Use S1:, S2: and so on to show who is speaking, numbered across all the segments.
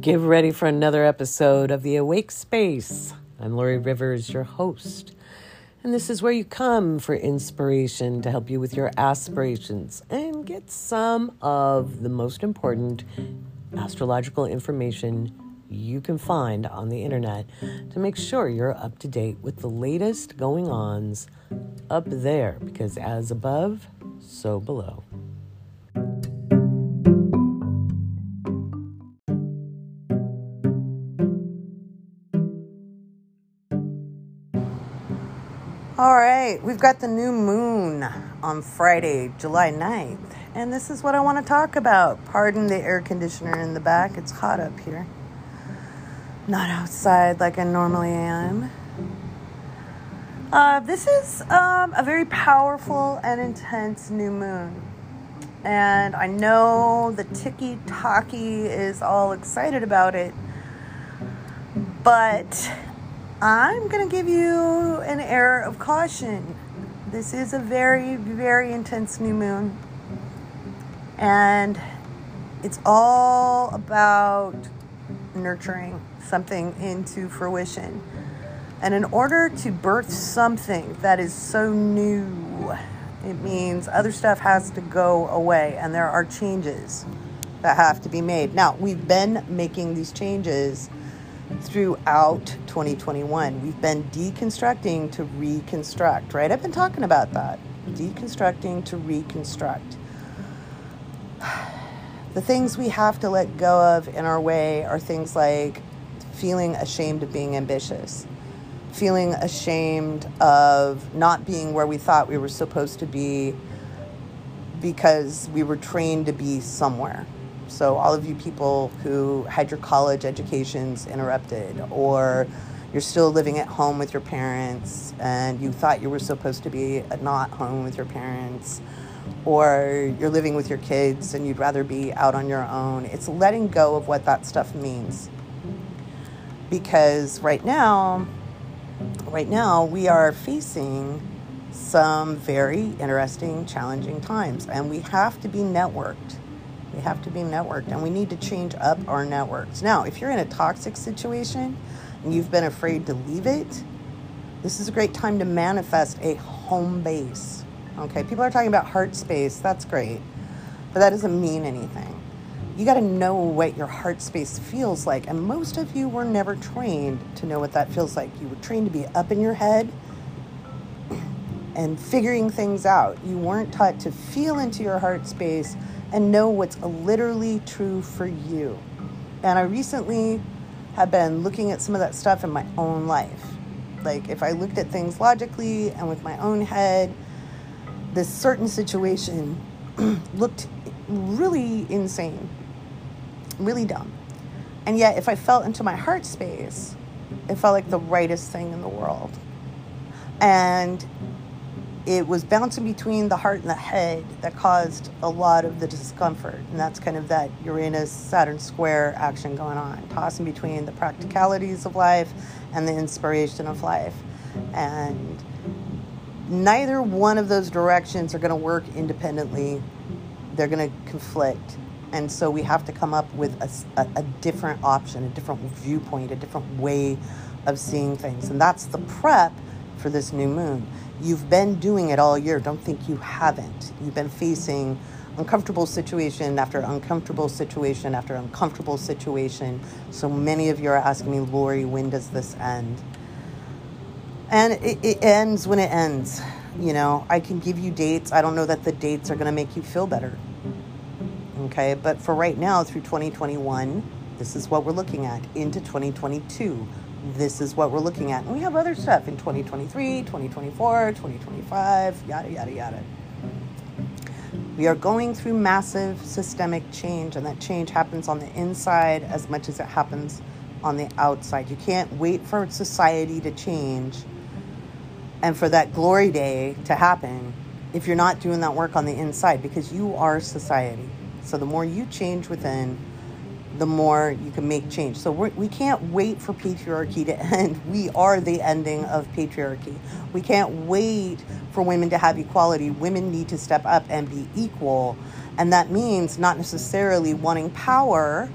S1: Give ready for another episode of The Awake Space. I'm Laurie Rivers, your host. And this is where you come for inspiration to help you with your aspirations and get some of the most important astrological information you can find on the internet to make sure you're up to date with the latest going ons up there because as above, so below. All right, we've got the new moon on Friday, July 9th, and this is what I want to talk about. Pardon the air conditioner in the back, it's hot up here. Not outside like I normally am. Uh, this is um, a very powerful and intense new moon. And I know the Tiki Taki is all excited about it, but I'm going to give you an air of caution. This is a very, very intense new moon. And it's all about nurturing something into fruition. And in order to birth something that is so new, it means other stuff has to go away and there are changes that have to be made. Now, we've been making these changes throughout 2021. We've been deconstructing to reconstruct, right? I've been talking about that. Deconstructing to reconstruct. The things we have to let go of in our way are things like feeling ashamed of being ambitious, feeling ashamed of not being where we thought we were supposed to be because we were trained to be somewhere so, all of you people who had your college educations interrupted, or you're still living at home with your parents and you thought you were supposed to be not home with your parents, or you're living with your kids and you'd rather be out on your own, it's letting go of what that stuff means. Because right now, right now, we are facing some very interesting, challenging times, and we have to be networked we have to be networked and we need to change up our networks. Now, if you're in a toxic situation and you've been afraid to leave it, this is a great time to manifest a home base. Okay, people are talking about heart space. That's great, but that doesn't mean anything. You got to know what your heart space feels like. And most of you were never trained to know what that feels like. You were trained to be up in your head and figuring things out. You weren't taught to feel into your heart space and know what's literally true for you. And I recently have been looking at some of that stuff in my own life. Like if I looked at things logically and with my own head, this certain situation looked really insane, really dumb. And yet, if I felt into my heart space, it felt like the rightest thing in the world. And it was bouncing between the heart and the head that caused a lot of the discomfort. And that's kind of that Uranus Saturn square action going on, tossing between the practicalities of life and the inspiration of life. And neither one of those directions are going to work independently, they're going to conflict. And so we have to come up with a, a, a different option, a different viewpoint, a different way of seeing things. And that's the prep for this new moon. You've been doing it all year. Don't think you haven't. You've been facing uncomfortable situation after uncomfortable situation after uncomfortable situation. So many of you are asking me, Laurie, when does this end? And it, it ends when it ends. You know, I can give you dates. I don't know that the dates are going to make you feel better. Okay, but for right now, through 2021, this is what we're looking at into 2022 this is what we're looking at. And we have other stuff in 2023, 2024, 2025, yada, yada, yada. We are going through massive systemic change, and that change happens on the inside as much as it happens on the outside. You can't wait for society to change and for that glory day to happen if you're not doing that work on the inside because you are society. So the more you change within, the more you can make change. So we're, we can not wait for patriarchy to end. We are the ending of patriarchy. We can't wait for women to have equality. Women need to step up and be equal. And that means not necessarily wanting power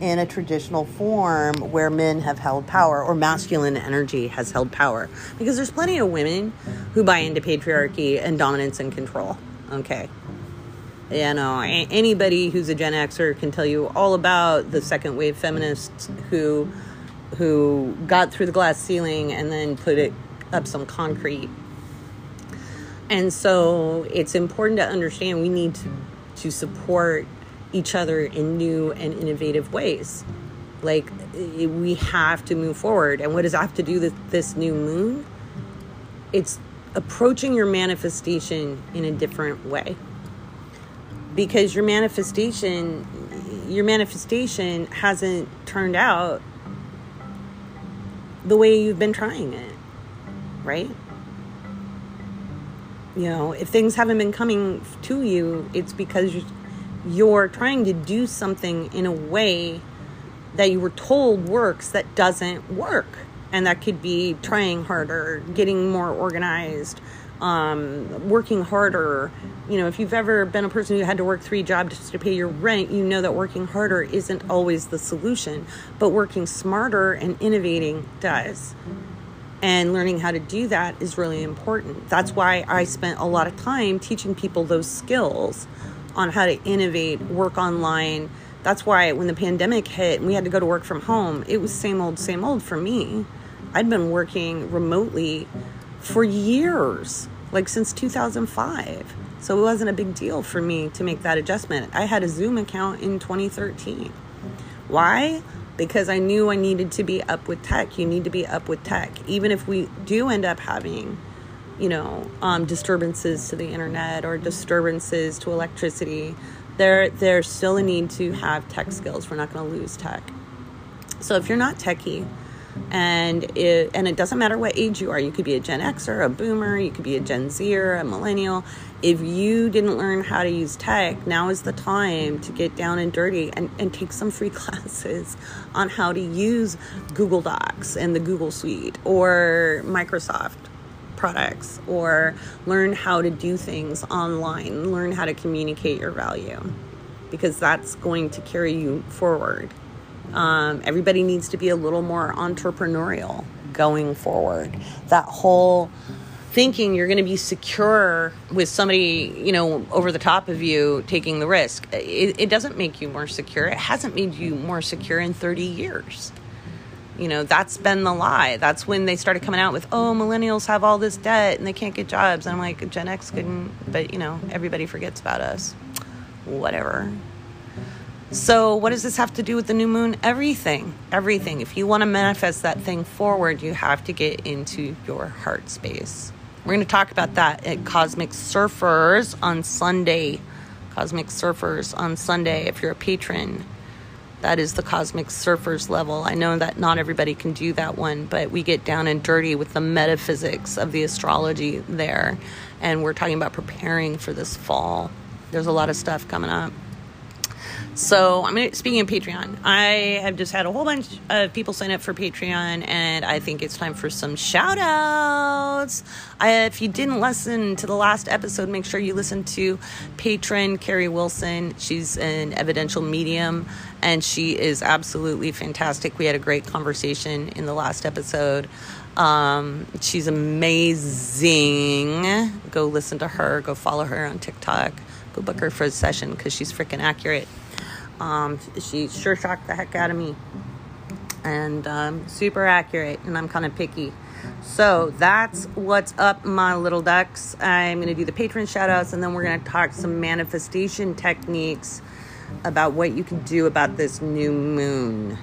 S1: in a traditional form where men have held power or masculine energy has held power. Because there's plenty of women who buy into patriarchy and dominance and control. Okay. You uh, know, anybody who's a Gen Xer can tell you all about the second wave feminists who who got through the glass ceiling and then put it up some concrete. And so it's important to understand we need to to support each other in new and innovative ways. Like, we have to move forward. And what does that have to do with this new moon? It's approaching your manifestation in a different way. Because your manifestation, your manifestation hasn't turned out the way you've been trying it, right? You know, if things haven't been coming to you, it's because you're trying to do something in a way that you were told works that doesn't work. And that could be trying harder, getting more organized, um, working harder. You know, if you've ever been a person who had to work three jobs to pay your rent, you know that working harder isn't always the solution, but working smarter and innovating does. And learning how to do that is really important. That's why I spent a lot of time teaching people those skills on how to innovate, work online. That's why when the pandemic hit and we had to go to work from home, it was same old, same old for me. I'd been working remotely for years, like since 2005. So it wasn't a big deal for me to make that adjustment. I had a Zoom account in 2013. Why? Because I knew I needed to be up with tech. You need to be up with tech. Even if we do end up having you know, um, disturbances to the internet or disturbances to electricity, there there's still a need to have tech skills. We're not going to lose tech. So if you're not techie, and it and it doesn't matter what age you are, you could be a Gen Xer, a Boomer, you could be a Gen Zer, a Millennial. If you didn't learn how to use tech, now is the time to get down and dirty and, and take some free classes on how to use Google Docs and the Google Suite or Microsoft products or learn how to do things online, learn how to communicate your value because that's going to carry you forward. Um, everybody needs to be a little more entrepreneurial going forward. That whole thinking you're going to be secure with somebody, you know, over the top of you taking the risk, it, it doesn't make you more secure. It hasn't made you more secure in 30 years. You know, that's been the lie. That's when they started coming out with, oh, millennials have all this debt and they can't get jobs. And I'm like, Gen X couldn't, but you know, everybody forgets about us. Whatever. So, what does this have to do with the new moon? Everything. Everything. If you want to manifest that thing forward, you have to get into your heart space. We're going to talk about that at Cosmic Surfers on Sunday. Cosmic Surfers on Sunday if you're a patron. That is the cosmic surfers level. I know that not everybody can do that one, but we get down and dirty with the metaphysics of the astrology there. And we're talking about preparing for this fall. There's a lot of stuff coming up. So I'm mean, speaking of Patreon. I have just had a whole bunch of people sign up for Patreon, and I think it's time for some shout outs. If you didn't listen to the last episode, make sure you listen to patron Carrie Wilson. She's an evidential medium, and she is absolutely fantastic. We had a great conversation in the last episode. Um, she's amazing. Go listen to her. Go follow her on TikTok. Go book her for a session because she's freaking accurate. Um, she sure shocked the heck out of me. And um, super accurate, and I'm kind of picky. So that's what's up, my little ducks. I'm going to do the patron shout outs, and then we're going to talk some manifestation techniques about what you can do about this new moon.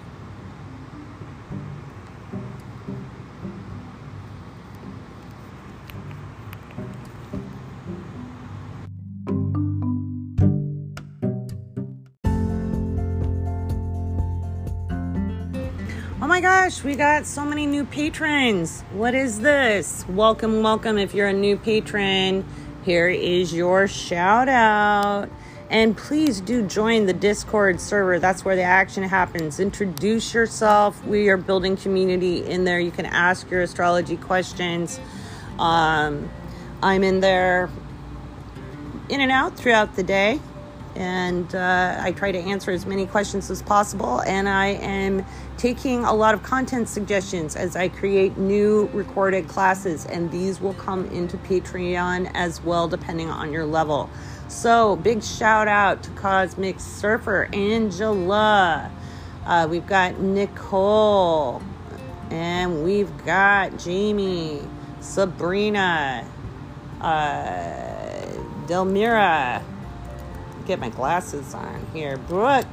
S1: My gosh, we got so many new patrons. What is this? Welcome, welcome. If you're a new patron, here is your shout out. And please do join the Discord server. That's where the action happens. Introduce yourself. We are building community in there. You can ask your astrology questions. Um, I'm in there in and out throughout the day. And uh, I try to answer as many questions as possible. And I am taking a lot of content suggestions as I create new recorded classes, and these will come into Patreon as well, depending on your level. So, big shout out to Cosmic Surfer, Angela. Uh, we've got Nicole, and we've got Jamie, Sabrina, uh, Delmira. Get my glasses on here. Brooke.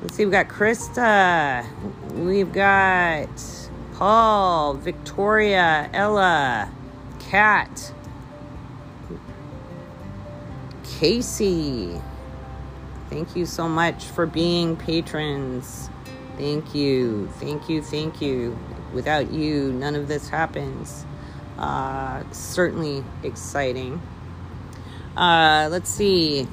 S1: Let's see, we've got Krista. We've got Paul, Victoria, Ella, Kat, Casey. Thank you so much for being patrons. Thank you, thank you, thank you. Without you, none of this happens. Uh, certainly exciting. Uh, let's see.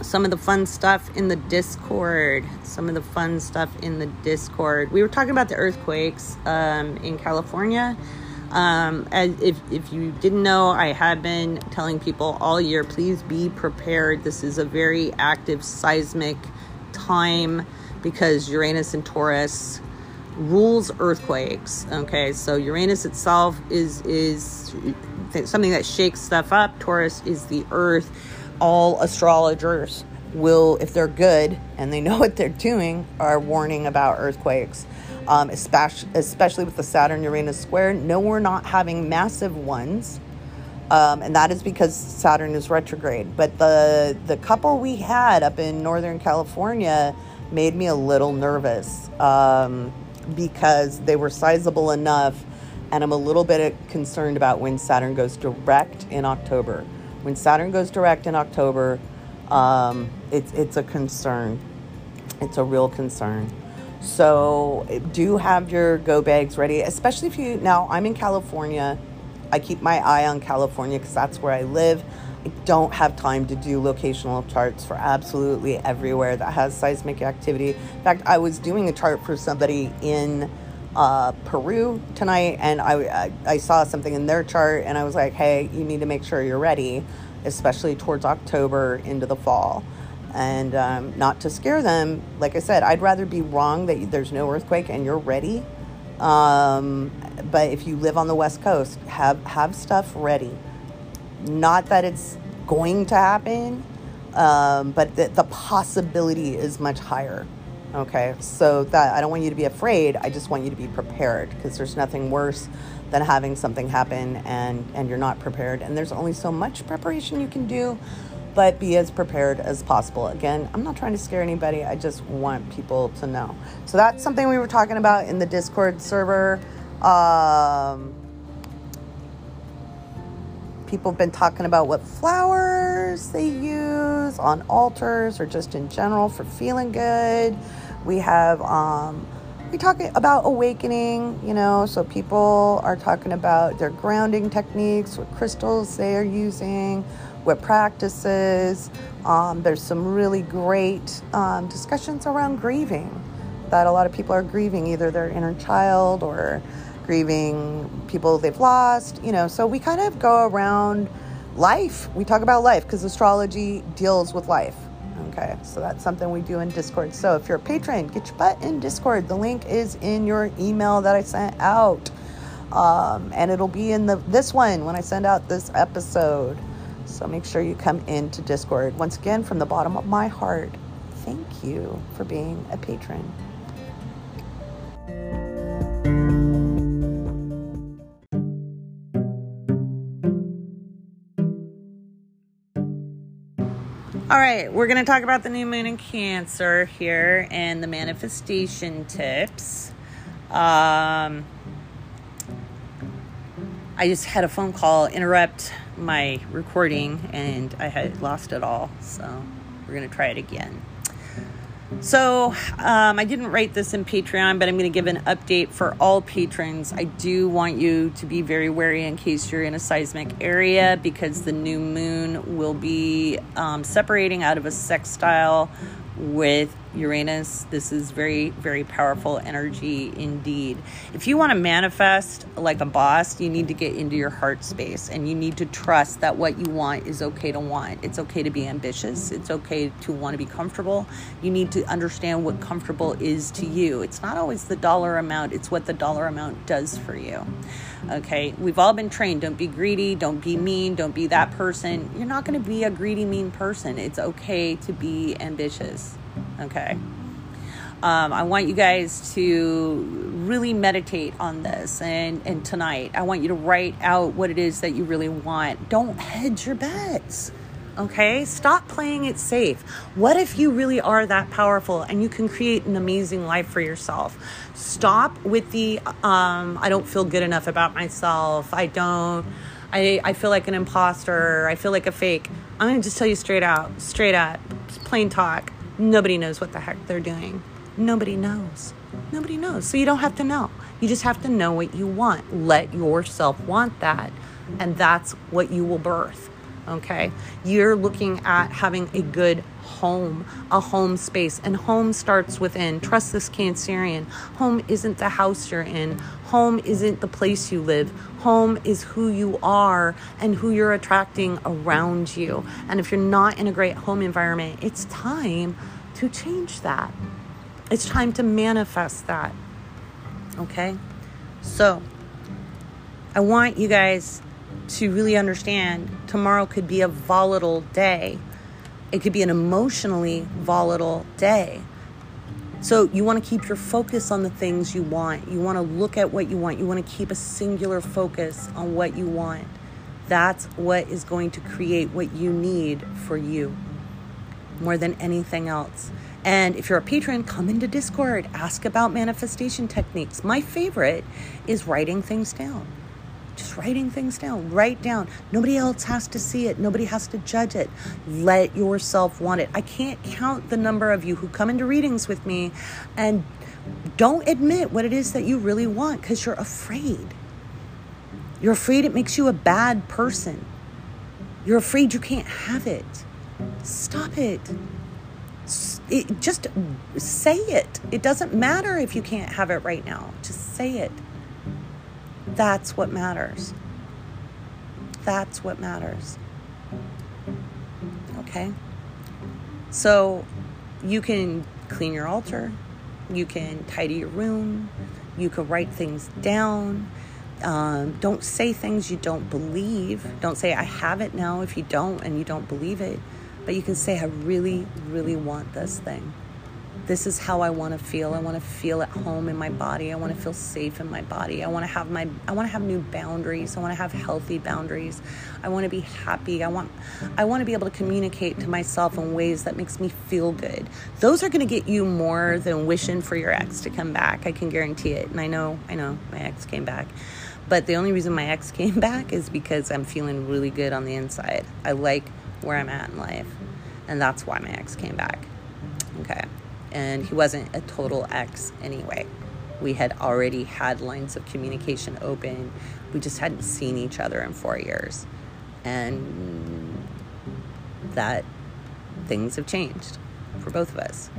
S1: Some of the fun stuff in the Discord. Some of the fun stuff in the Discord. We were talking about the earthquakes um, in California. Um, as if, if you didn't know, I have been telling people all year please be prepared. This is a very active seismic time because Uranus and Taurus rules earthquakes. Okay, so Uranus itself is is something that shakes stuff up. Taurus is the earth. All astrologers will, if they're good and they know what they're doing, are warning about earthquakes. Um, especially, especially with the Saturn Uranus square. No, we're not having massive ones. Um, and that is because Saturn is retrograde. But the the couple we had up in Northern California made me a little nervous. Um, because they were sizable enough. And I'm a little bit concerned about when Saturn goes direct in October. When Saturn goes direct in October, um, it's, it's a concern. It's a real concern. So do have your go bags ready, especially if you. Now, I'm in California. I keep my eye on California because that's where I live. I don't have time to do locational charts for absolutely everywhere that has seismic activity. In fact, I was doing a chart for somebody in uh, Peru tonight, and I, I, I saw something in their chart, and I was like, hey, you need to make sure you're ready, especially towards October into the fall. And um, not to scare them, like I said, I'd rather be wrong that there's no earthquake and you're ready. Um, but if you live on the West Coast, have have stuff ready not that it's going to happen, um, but the, the possibility is much higher. Okay, so that I don't want you to be afraid. I just want you to be prepared because there's nothing worse than having something happen and and you're not prepared. And there's only so much preparation you can do, but be as prepared as possible. Again, I'm not trying to scare anybody. I just want people to know. So that's something we were talking about in the Discord server. Um, people have been talking about what flowers they use on altars or just in general for feeling good. We have um, we talk about awakening, you know, so people are talking about their grounding techniques, what crystals they are using, what practices. Um, there's some really great um, discussions around grieving that a lot of people are grieving either their inner child or grieving people they've lost, you know. So we kind of go around life. We talk about life because astrology deals with life. Okay, so that's something we do in Discord. So if you're a patron, get your butt in Discord. The link is in your email that I sent out. Um, and it'll be in the this one when I send out this episode. So make sure you come into Discord. Once again, from the bottom of my heart, thank you for being a patron. All right, we're going to talk about the new moon in Cancer here and the manifestation tips. Um, I just had a phone call interrupt my recording and I had lost it all. So we're going to try it again. So, um, I didn't write this in Patreon, but I'm going to give an update for all patrons. I do want you to be very wary in case you're in a seismic area because the new moon will be um, separating out of a sextile with Uranus. This is very, very powerful energy indeed. If you want to manifest like a boss, you need to get into your heart space and you need to trust that what you want is okay to want. It's okay to be ambitious. It's okay to want to be comfortable. You need to understand what comfortable is to you. It's not always the dollar amount, it's what the dollar amount does for you. Okay, we've all been trained don't be greedy, don't be mean, don't be that person. You're not going to be a greedy, mean person. It's okay to be ambitious. Okay. Um, I want you guys to really meditate on this and, and tonight. I want you to write out what it is that you really want. Don't hedge your bets. Okay? Stop playing it safe. What if you really are that powerful and you can create an amazing life for yourself? Stop with the um, I don't feel good enough about myself. I don't. I, I feel like an imposter. I feel like a fake. I'm going to just tell you straight out, straight up, plain talk. Nobody knows what the heck they're doing. Nobody knows. Nobody knows. So you don't have to know. You just have to know what you want. Let yourself want that. And that's what you will birth. Okay. You're looking at having a good home, a home space. And home starts within. Trust this Cancerian. Home isn't the house you're in, home isn't the place you live. Home is who you are and who you're attracting around you. And if you're not in a great home environment, it's time to change that. It's time to manifest that. Okay? So, I want you guys to really understand tomorrow could be a volatile day. It could be an emotionally volatile day. So, you want to keep your focus on the things you want. You want to look at what you want. You want to keep a singular focus on what you want. That's what is going to create what you need for you more than anything else. And if you're a patron, come into Discord, ask about manifestation techniques. My favorite is writing things down. Just writing things down. Write down. Nobody else has to see it. Nobody has to judge it. Let yourself want it. I can't count the number of you who come into readings with me and don't admit what it is that you really want because you're afraid. You're afraid it makes you a bad person. You're afraid you can't have it. Stop it it, just say it. It doesn't matter if you can't have it right now. Just say it. That's what matters. That's what matters. Okay? So you can clean your altar, you can tidy your room, you can write things down. Um, don't say things you don't believe. Don't say, I have it now if you don't and you don't believe it. But you can say, I really, really want this thing. This is how I want to feel. I want to feel at home in my body. I want to feel safe in my body. I want to have my I want to have new boundaries. I want to have healthy boundaries. I want to be happy. I want I want to be able to communicate to myself in ways that makes me feel good. Those are going to get you more than wishing for your ex to come back. I can guarantee it. And I know, I know my ex came back. But the only reason my ex came back is because I'm feeling really good on the inside. I like where I'm at in life. And that's why my ex came back. Okay. And he wasn't a total ex anyway. We had already had lines of communication open. We just hadn't seen each other in four years. And that things have changed for both of us.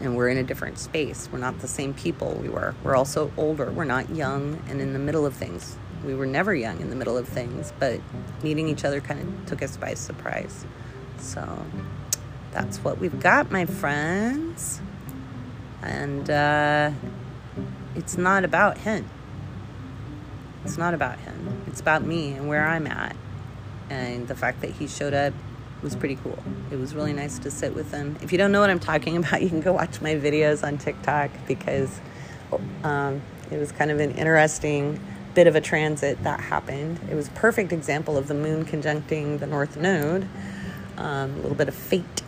S1: And we're in a different space. We're not the same people we were. We're also older. We're not young and in the middle of things we were never young in the middle of things, but meeting each other kind of took us by surprise. So that's what we've got, my friends. And uh, it's not about him. It's not about him. It's about me and where I'm at. And the fact that he showed up was pretty cool. It was really nice to sit with him. If you don't know what I'm talking about, you can go watch my videos on TikTok because um, it was kind of an interesting bit of a transit that happened. It was a perfect example of the moon conjuncting the north node, um, a little bit of fate,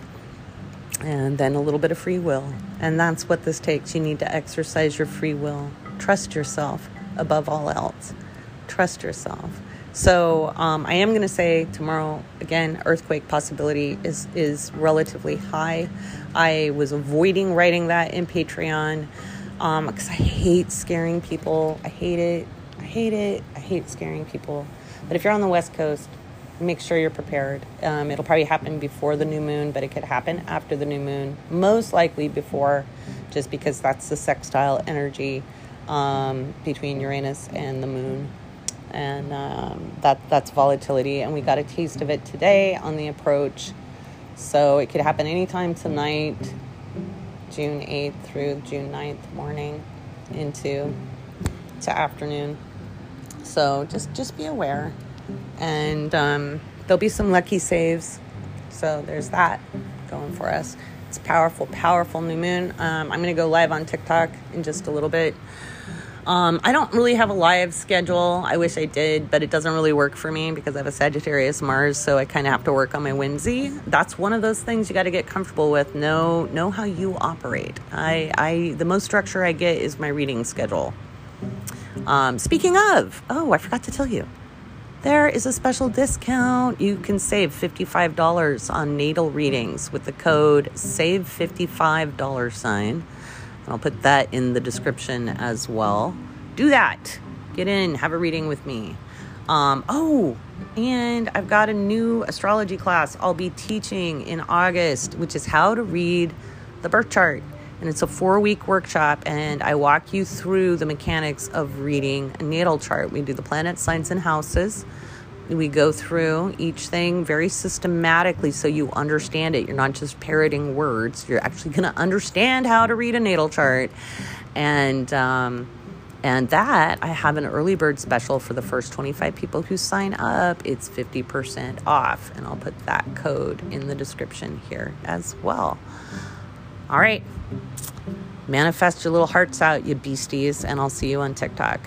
S1: and then a little bit of free will. And that's what this takes. You need to exercise your free will. Trust yourself above all else. Trust yourself. So um, I am going to say tomorrow again, earthquake possibility is is relatively high. I was avoiding writing that in Patreon because um, I hate scaring people. I hate it. I hate it. I hate scaring people. But if you're on the West Coast, make sure you're prepared. Um, it'll probably happen before the new moon, but it could happen after the new moon. Most likely before, just because that's the sextile energy um, between Uranus and the moon. And um, that that's volatility, and we got a taste of it today on the approach. So it could happen anytime tonight, June 8th through June 9th morning into to afternoon. So just just be aware, and um, there'll be some lucky saves. So there's that going for us. It's powerful, powerful new moon. Um, I'm gonna go live on TikTok in just a little bit. Um, I don't really have a live schedule. I wish I did, but it doesn't really work for me because I have a Sagittarius Mars, so I kind of have to work on my whimsy. That's one of those things you got to get comfortable with. Know know how you operate. I, I the most structure I get is my reading schedule. Um, speaking of, oh, I forgot to tell you, there is a special discount. You can save $55 on natal readings with the code SAVE55 dollar sign. I'll put that in the description as well. Do that. Get in, have a reading with me. Um, oh, and I've got a new astrology class I'll be teaching in August, which is how to read the birth chart and it's a four week workshop and i walk you through the mechanics of reading a natal chart. We do the planet signs and houses. We go through each thing very systematically so you understand it. You're not just parroting words. You're actually going to understand how to read a natal chart. And um, and that i have an early bird special for the first 25 people who sign up. It's 50% off and i'll put that code in the description here as well all right. Manifest your little hearts out, you beasties, and I'll see you on TikTok.